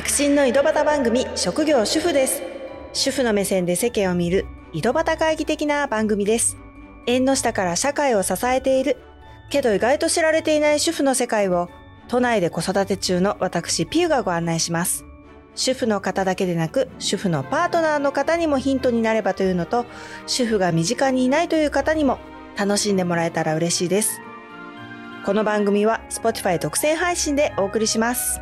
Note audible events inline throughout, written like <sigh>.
白真の井戸端番組職業主婦です。主婦の目線で世間を見る井戸端会議的な番組です。縁の下から社会を支えているけど意外と知られていない主婦の世界を都内で子育て中の私ピューがご案内します。主婦の方だけでなく主婦のパートナーの方にもヒントになればというのと主婦が身近にいないという方にも楽しんでもらえたら嬉しいです。この番組は Spotify 特選配信でお送りします。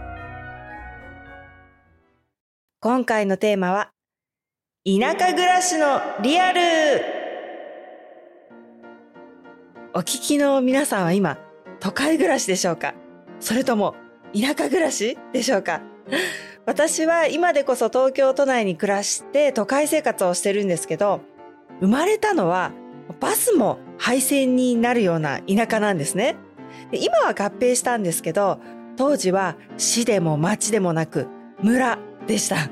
今回のテーマは田舎暮らしのリアル。お聞きの皆さんは今都会暮らしでしょうか？それとも田舎暮らしでしょうか？私は今でこそ東京都内に暮らして都会生活をしてるんですけど生まれたのはバスも廃線になるような田舎なんですね。今は合併したんですけど当時は市でも町でもなく村でした。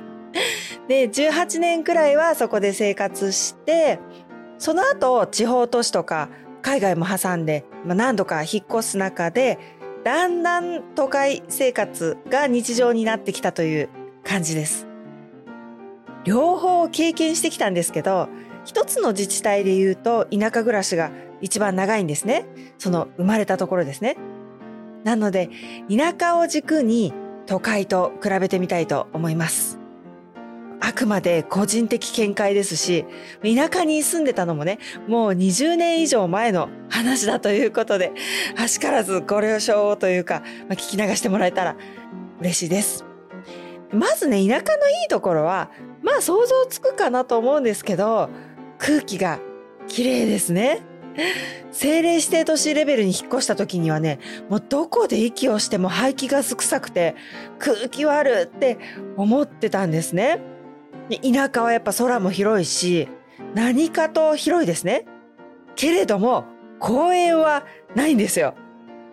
で18年くらいはそこで生活してその後地方都市とか海外も挟んで、まあ、何度か引っ越す中でだんだん都会生活が日常になってきたという感じです。両方経験してきたんですけど一つの自治体で言うと田舎暮らしが一番長いんですね。その生まれたところですね。なので田舎を軸に都会と比べてみたいと思います。あくまで個人的見解ですし、田舎に住んでたのもね、もう20年以上前の話だということで、あしからずご了承というか、まあ、聞き流してもらえたら嬉しいです。まずね、田舎のいいところは、まあ想像つくかなと思うんですけど、空気が綺麗ですね。政令指定都市レベルに引っ越した時にはね、もうどこで息をしても排気ガス臭くて空気悪って思ってたんですね。田舎はやっぱ空も広いし、何かと広いですね。けれども、公園はないんですよ。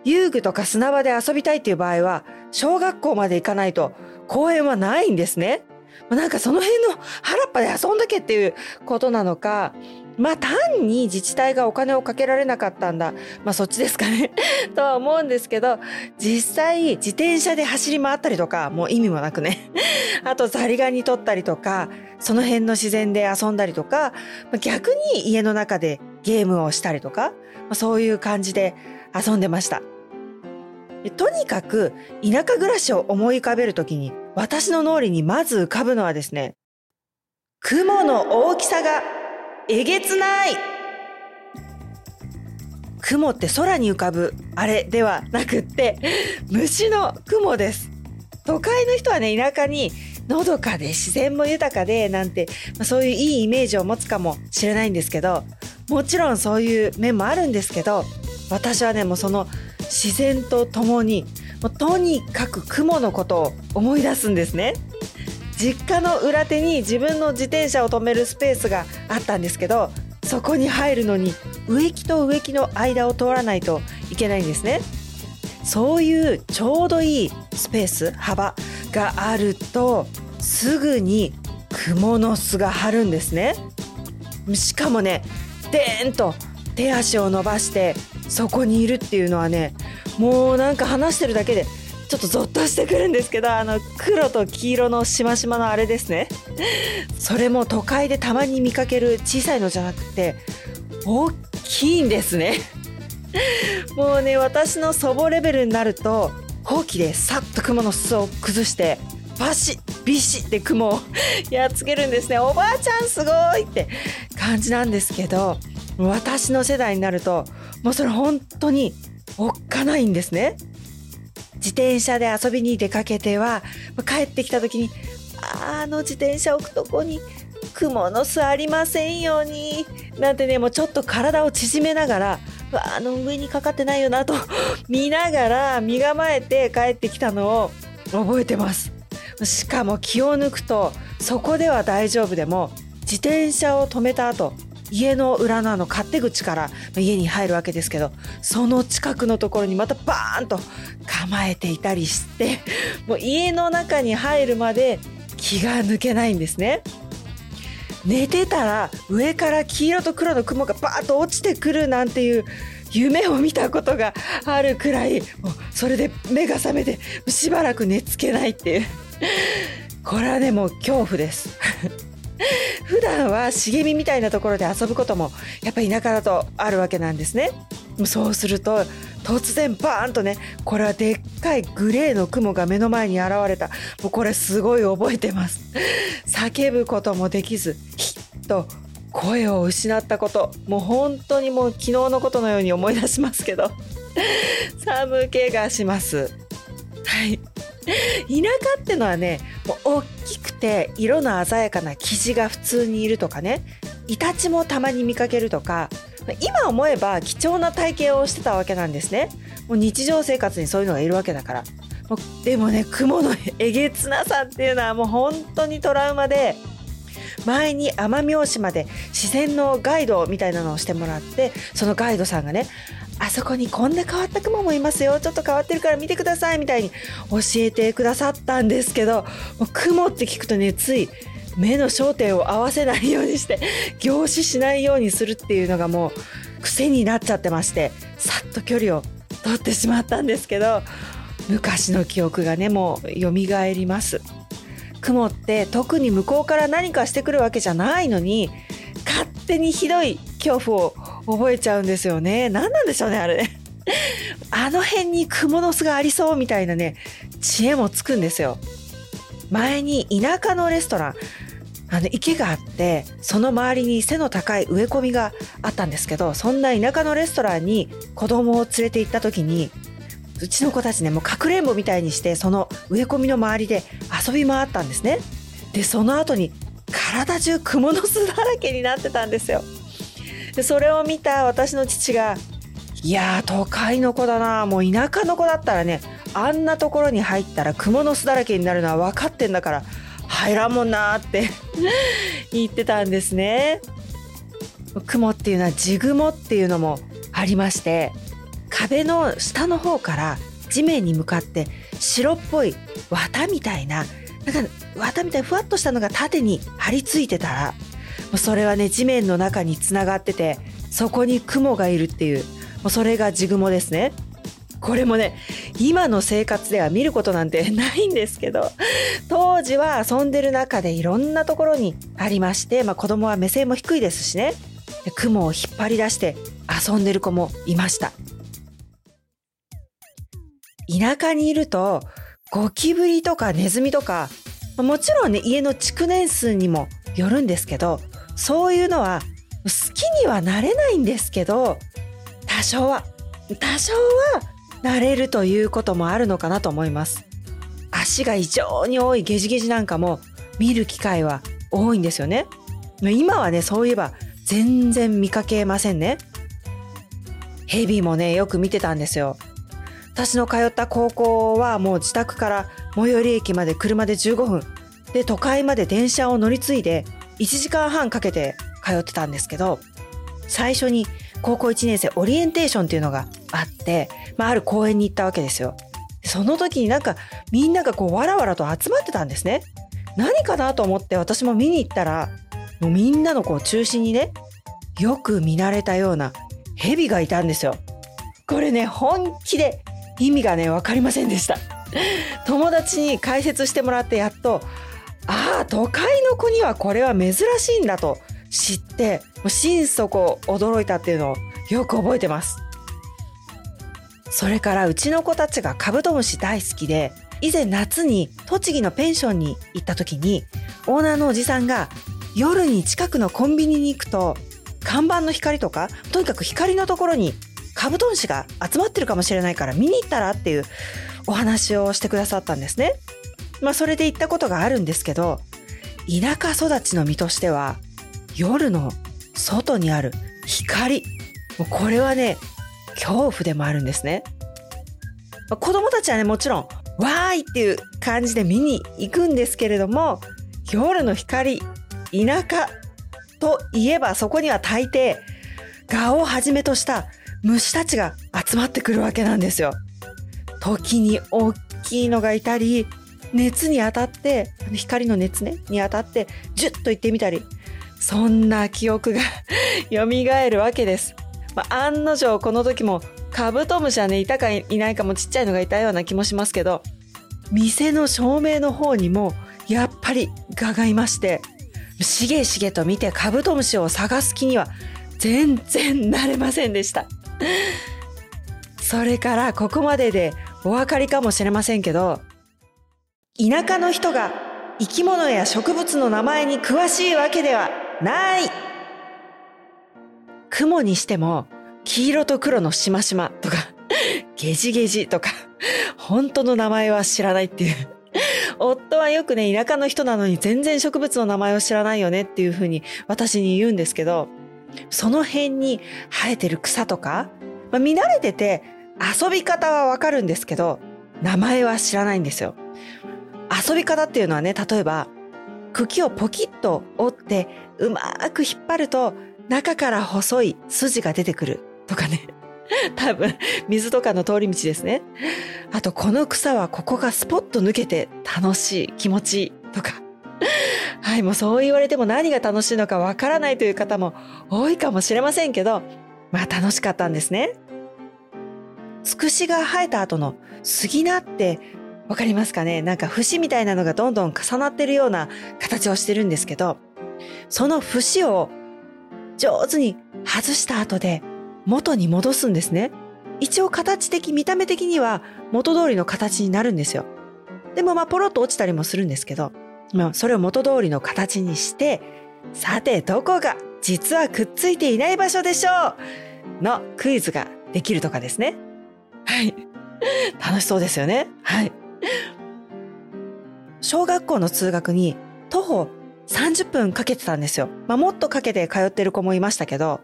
遊具とか砂場で遊びたいっていう場合は、小学校まで行かないと公園はないんですね。なんかその辺の原っぱで遊んだけっていうことなのか、まあ単に自治体がお金をかけられなかったんだ。まあそっちですかね <laughs> とは思うんですけど、実際自転車で走り回ったりとか、もう意味もなくね。<laughs> あとザリガニ取ったりとか、その辺の自然で遊んだりとか、逆に家の中でゲームをしたりとか、まあ、そういう感じで遊んでました。とにかく田舎暮らしを思い浮かべるときに私の脳裏にまず浮かぶのはですね、雲の大きさがえげつない。雲って空に浮かぶ。あれではなくって虫の雲です。都会の人はね、田舎にのどかで自然も豊かでなんて、ま、そういういいイメージを持つかもしれないんですけど、もちろんそういう面もあるんですけど、私はね、もうその自然とともにもうとにかく雲のことを思い出すんですね。実家の裏手に自分の自転車を止めるスペースがあったんですけどそこに入るのに植木と植木の間を通らないといけないんですね。そういうちょうどいいスペース幅があるとすぐに蜘蛛の巣が張るんですね。しかもねでーんと手足を伸ばしてそこにいるっていうのはねもうなんか話してるだけでちょっとゾッとしてくるんですけどあの黒と黄色のしましまのあれですね。<laughs> それも都会でたまに見かける小さいのじゃなくて大きいんですね。<laughs> もうね私の祖母レベルになるとほうきでさっと雲の裾を崩してバシッビシッって雲を <laughs> やっつけるんですね。おばあちゃんすごいって感じなんですけど私の世代になるともうそれ本当におっかないんですね。自転車で遊びに出かけては帰ってきた時にあの自転車置くとこに雲の巣ありませんようになんてねもうちょっと体を縮めながらあの上にかかってないよなと <laughs> 見ながら身構えて帰ってきたのを覚えてます。しかも気を抜くとそこでは大丈夫でも自転車を止めた後家の裏のあの勝手口から家に入るわけですけどその近くのところにまたバーンと構えていたりして <laughs> もう家の中に入るまで気が抜けないんですね。寝てたら上から黄色と黒の雲がバーッと落ちてくるなんていう夢を見たことがあるくらいもうそれで目が覚めてしばらく寝つけないっていう <laughs> これはねもう恐怖です <laughs> 普段は茂みみたいなところで遊ぶこともやっぱり田舎だとあるわけなんですね。そうすると突然バーンとねこれはでっかいグレーの雲が目の前に現れた。もうこれすごい覚えてます。叫ぶこともできずヒッと声を失ったこと。もう本当にもう昨日のことのように思い出しますけど。寒気がします。はい。田舎ってのはねもう大きくて色の鮮やかな生地が普通にいるとかねイタチもたまに見かけるとか今思えば貴重な体験をしてたわけなんですね。もう日常生活にそういうのがいるわけだから。でもね雲のえげつなさっていうのはもう本当にトラウマで前に奄美大島で自然のガイドみたいなのをしてもらってそのガイドさんがねあそこにこんな変わった雲もいますよ。ちょっと変わってるから見てくださいみたいに教えてくださったんですけどもう雲って聞くとねつい目の焦点を合わせないようにして凝視しないようにするっていうのがもう癖になっちゃってましてさっと距離を取ってしまったんですけど昔の記憶がねもう蘇ります。雲って特に向こうから何かしてくるわけじゃないのに勝手にひどい恐怖を覚えちゃうんですよね。何なんでしょうねあれ。あの辺に蜘蛛の巣がありそうみたいなね知恵もつくんですよ。前に田舎のレストランあの池があってその周りに背の高い植え込みがあったんですけどそんな田舎のレストランに子供を連れて行った時にうちの子たちねもうかくれんぼみたいにしてその植え込みの周りで遊び回ったんですね。でその後に体中蜘蛛の巣だらけになってたんですよ。でそれを見た私の父がいやー都会の子だなもう田舎の子だったらねあんなところに入ったら蜘蛛の巣だらけになるのは分かってんだから入らんもんなーって <laughs> 言ってたんですね。雲っていうのは地雲っていうのもありまして壁の下の方から地面に向かって白っぽい綿みたいななんか綿みたいにふわっとしたのが縦に張り付いてたらそれはね地面の中につながっててそこに雲がいるっていうもうそれが地雲ですね。これもね今の生活では見ることなんて <laughs> ないんですけど当時は遊んでる中でいろんなところにありまして、まあ、子供は目線も低いですしね。雲を引っ張り出して遊んでる子もいました。田舎にいるとゴキブリとかネズミとかもちろんね家の築年数にもよるんですけどそういうのは好きにはなれないんですけど多少は多少はなれるということもあるのかなと思います。足が異常に多いゲジゲジなんかも見る機会は多いんですよね。今はねそういえば全然見かけませんね。ヘビもねよく見てたんですよ。私の通った高校はもう自宅から最寄り駅まで車で15分。で都会まで電車を乗り継いで1時間半かけて通ってたんですけど最初に高校1年生オリエンテーションっていうのがあって、まあ、ある公園に行ったわけですよ。その時になんかみんながこうわらわらと集まってたんですね。何かなと思って私も見に行ったらもうみんなのこう中心にねよく見慣れたような蛇がいたんですよ。これね本気で意味がね分かりませんでした。<laughs> 友達に解説してもらってやっとああ都会の子にはこれは珍しいんだと知ってもう心底驚いたっていうのをよく覚えてますそれからうちの子たちがカブトムシ大好きで以前夏に栃木のペンションに行った時にオーナーのおじさんが夜に近くのコンビニに行くと看板の光とかとにかく光のところにカブトムシが集まってるかもしれないから見に行ったらっていうお話をしてくださったんですね。まあそれで行ったことがあるんですけど田舎育ちの身としては夜の外にある光もうこれはね恐怖でもあるんですね。子供たちはねもちろんわーいっていう感じで見に行くんですけれども夜の光田舎といえばそこには大抵蛾をはじめとした虫たちが集まってくるわけなんですよ。時に大きいのがいたり熱に当たって光の熱ねに当たってジュッといってみたりそんな記憶が <laughs> 蘇るわけです。まあ、案の定この時もカブトムシはねいたかいないかもちっちゃいのがいたような気もしますけど店の照明の方にもやっぱり蛾がいましてしげしげと見てカブトムシを探す気には全然なれませんでしたそれからここまででお分かりかもしれませんけど田舎の人が生き物や植物の名前に詳しいわけではない雲にしても黄色と黒のしましまとか <laughs> ゲジゲジとか本当の名前は知らないっていう夫はよくね、田舎の人なのに全然植物の名前を知らないよねっていうふうに私に言うんですけど、その辺に生えてる草とか、まあ、見慣れてて遊び方はわかるんですけど、名前は知らないんですよ。遊び方っていうのはね、例えば、茎をポキッと折ってうまく引っ張ると中から細い筋が出てくるとかね。<laughs> 多分、水とかの通り道ですね。あと、この草はここがスポッと抜けて楽しい、気持ちいいとか。<laughs> はい、もうそう言われても何が楽しいのかわからないという方も多いかもしれませんけど、まあ楽しかったんですね。つくしが生えた後の杉菜ってわかりますかね？なんか節みたいなのがどんどん重なってるような形をしてるんですけど、その節を上手に外した後で元に戻すんですね。一応形的、見た目的には元通りの形になるんですよ。でもまあポロッと落ちたりもするんですけど、まあそれを元通りの形にして、さてどこが実はくっついていない場所でしょう？のクイズができるとかですね。はい。楽しそうですよね。はい。小学校の通学に徒歩30分かけてたんですよ。まあもっとかけて通ってる子もいましたけど、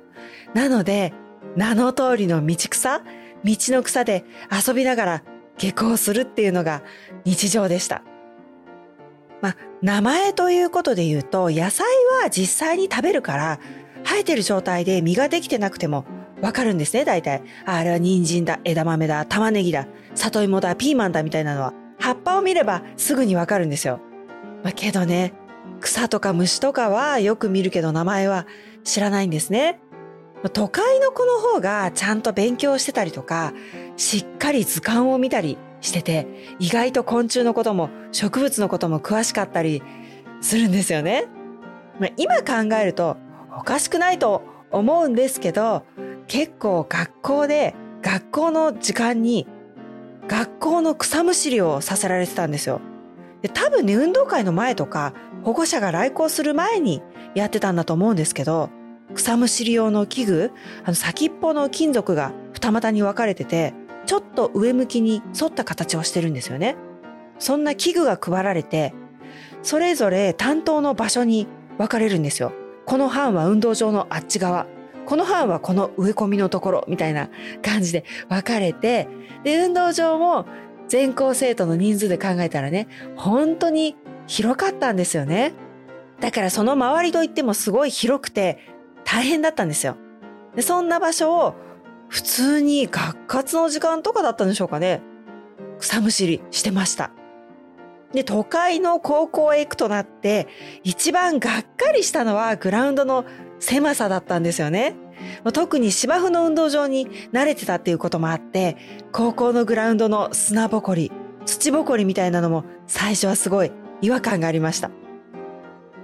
なので名の通りの道草、道の草で遊びながら下校するっていうのが日常でした。まあ、名前ということで言うと、野菜は実際に食べるから、生えてる状態で実ができてなくてもわかるんですね、大体。ああれは人参だ、枝豆だ、玉ねぎだ、里芋だ、ピーマンだみたいなのは、葉っぱを見ればすぐにわかるんですよ。まあ、けどね、草とか虫とかはよく見るけど名前は知らないんですね。都会の子の方がちゃんと勉強してたりとか、しっかり図鑑を見たりしてて、意外と昆虫のことも植物のことも詳しかったりするんですよね。まあ、今考えるとおかしくないと思うんですけど、結構学校で学校の時間に学校の草むしりをさせられてたんですよ。で多分ね、運動会の前とか保護者が来校する前にやってたんだと思うんですけど、草むしり用の器具、あの先っぽの金属が二股に分かれてて、ちょっと上向きに沿った形をしてるんですよね。そんな器具が配られて、それぞれ担当の場所に分かれるんですよ。この班は運動場のあっち側。この班はこの植え込みのところみたいな感じで分かれて、で、運動場も全校生徒の人数で考えたらね、本当に広かったんですよね。だからその周りといってもすごい広くて、大変だったんですよ。でそんな場所を普通に学活の時間とかだったんでしょうかね。草むしりしてました。で、都会の高校へ行くとなって、一番がっかりしたのはグラウンドの狭さだったんですよね。特に芝生の運動場に慣れてたっていうこともあって、高校のグラウンドの砂ぼこり、土ぼこりみたいなのも最初はすごい違和感がありました。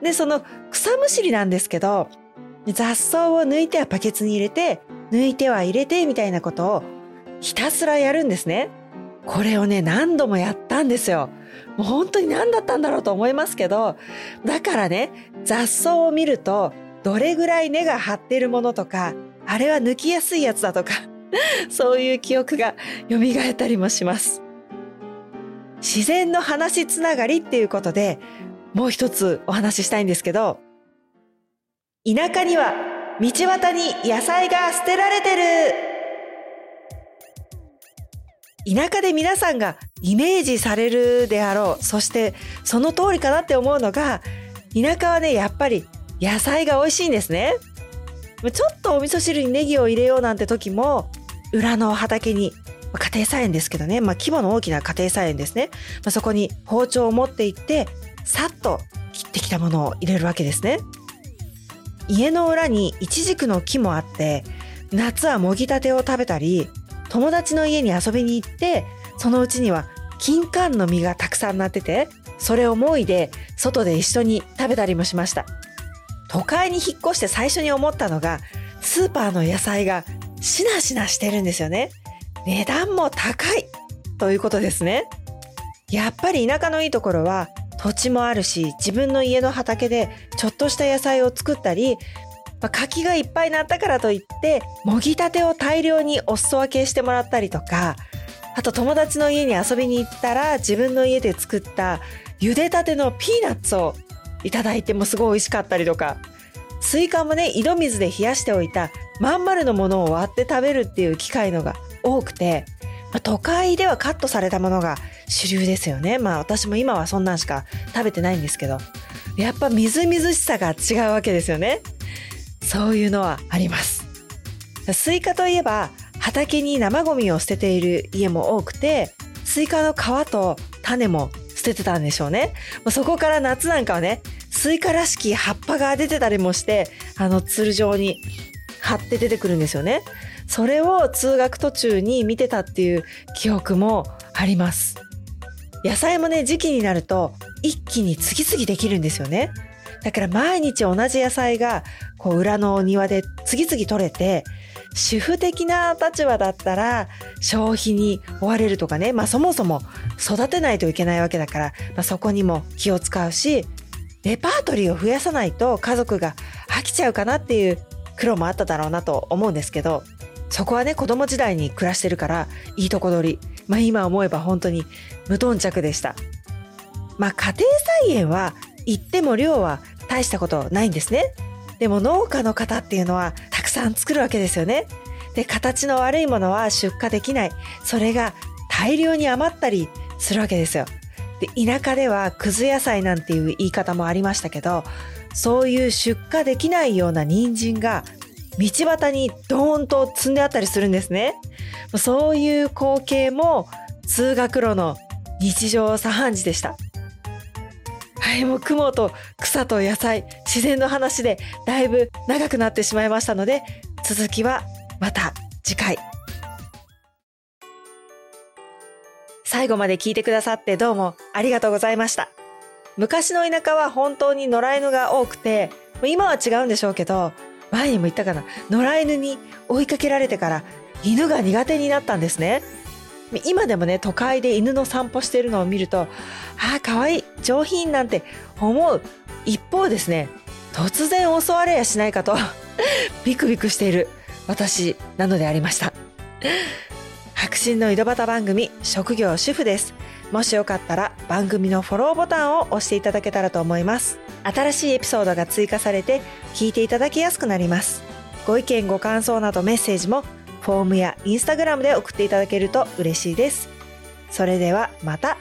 で、その草むしりなんですけど、雑草を抜いてはバケツに入れて、抜いては入れてみたいなことをひたすらやるんですね。これをね、何度もやったんですよ。もう本当に何だったんだろうと思いますけど、だからね、雑草を見ると、どれぐらい根が張ってるものとか、あれは抜きやすいやつだとか、<laughs> そういう記憶が蘇ったりもします。自然の話つながりっていうことで、もう一つお話ししたいんですけど、田舎には道端に野菜が捨てられてる田舎で皆さんがイメージされるであろうそしてその通りかなって思うのが田舎はねやっぱり野菜が美味しいんですね。ちょっとお味噌汁にネギを入れようなんて時も裏の畑に家庭菜園ですけどね、まあ、規模の大きな家庭菜園ですね、まあ、そこに包丁を持って行ってさっと切ってきたものを入れるわけですね。家の裏にイチジクの木もあって夏はもぎたてを食べたり友達の家に遊びに行ってそのうちには金柑の実がたくさんなってて、それをもいで外で一緒に食べたりもしました。都会に引っ越して最初に思ったのが、スーパーの野菜がしなしなしてるんですよね。値段も高いということですね。やっぱり田舎のいいところは土地もあるし自分の家の畑でちょっとした野菜を作ったり、まあ、柿がいっぱいなったからといってもぎたてを大量にお裾分けしてもらったりとかあと友達の家に遊びに行ったら自分の家で作った茹でたてのピーナッツをいただいてもすごい美味しかったりとか。スイカもね井戸水で冷やしておいたまん丸のものを割って食べるっていう機会のが多くて、まあ、都会ではカットされたものが主流ですよね。まあ私も今はそんなんしか食べてないんですけど。やっぱみずみずしさが違うわけですよね。そういうのはあります。スイカといえば畑に生ゴミを捨てている家も多くてスイカの皮と種捨ててたんでしょうね。そこから夏なんかはねスイカらしき葉っぱが出てたりもしてあのつる状に張って出てくるんですよね。それを通学途中に見てたっていう記憶もあります。野菜もね時期になると一気に次々できるんですよね。だから毎日同じ野菜がこう裏の庭で次々取れて主婦的な立場だったら消費に追われるとかね、まあそもそも育てないといけないわけだから、まあ、そこにも気を使うし、レパートリーを増やさないと家族が飽きちゃうかなっていう苦労もあっただろうなと思うんですけど、そこはね、子供時代に暮らしてるから、いいとこ取り。まあ今思えば本当に無頓着でした。まあ家庭菜園は言っても量は大したことないんですね。でも農家の方っていうのはさん作るわけですよね。で、形の悪いものは出荷できない。それが大量に余ったりするわけですよ。で、田舎ではくず野菜なんていう言い方もありましたけど、そういう出荷できないような人参が道端にドーンと積んであったりするんですね。そういう光景も通学路の日常茶飯事でした。はい、もう雲と草と野菜、自然の話でだいぶ長くなってしまいましたので、続きはまた次回。最後まで聞いてくださってどうもありがとうございました。昔の田舎は本当に野良犬が多くて、今は違うんでしょうけど、前にも言ったかな、野良犬に追いかけられてから犬が苦手になったんですね。今でもね、都会で犬の散歩してるのを見ると、ああ、かわいい、上品なんて思う一方ですね、突然襲われやしないかと <laughs> ビクビクしている私なのでありました。白真の井戸端番組、職業主婦です。もしよかったら番組のフォローボタンを押していただけたらと思います。新しいエピソードが追加されて聞いていただきやすくなります。ご意見ご感想などメッセージもフォームやインスタグラムで送っていただけると嬉しいです。それではまた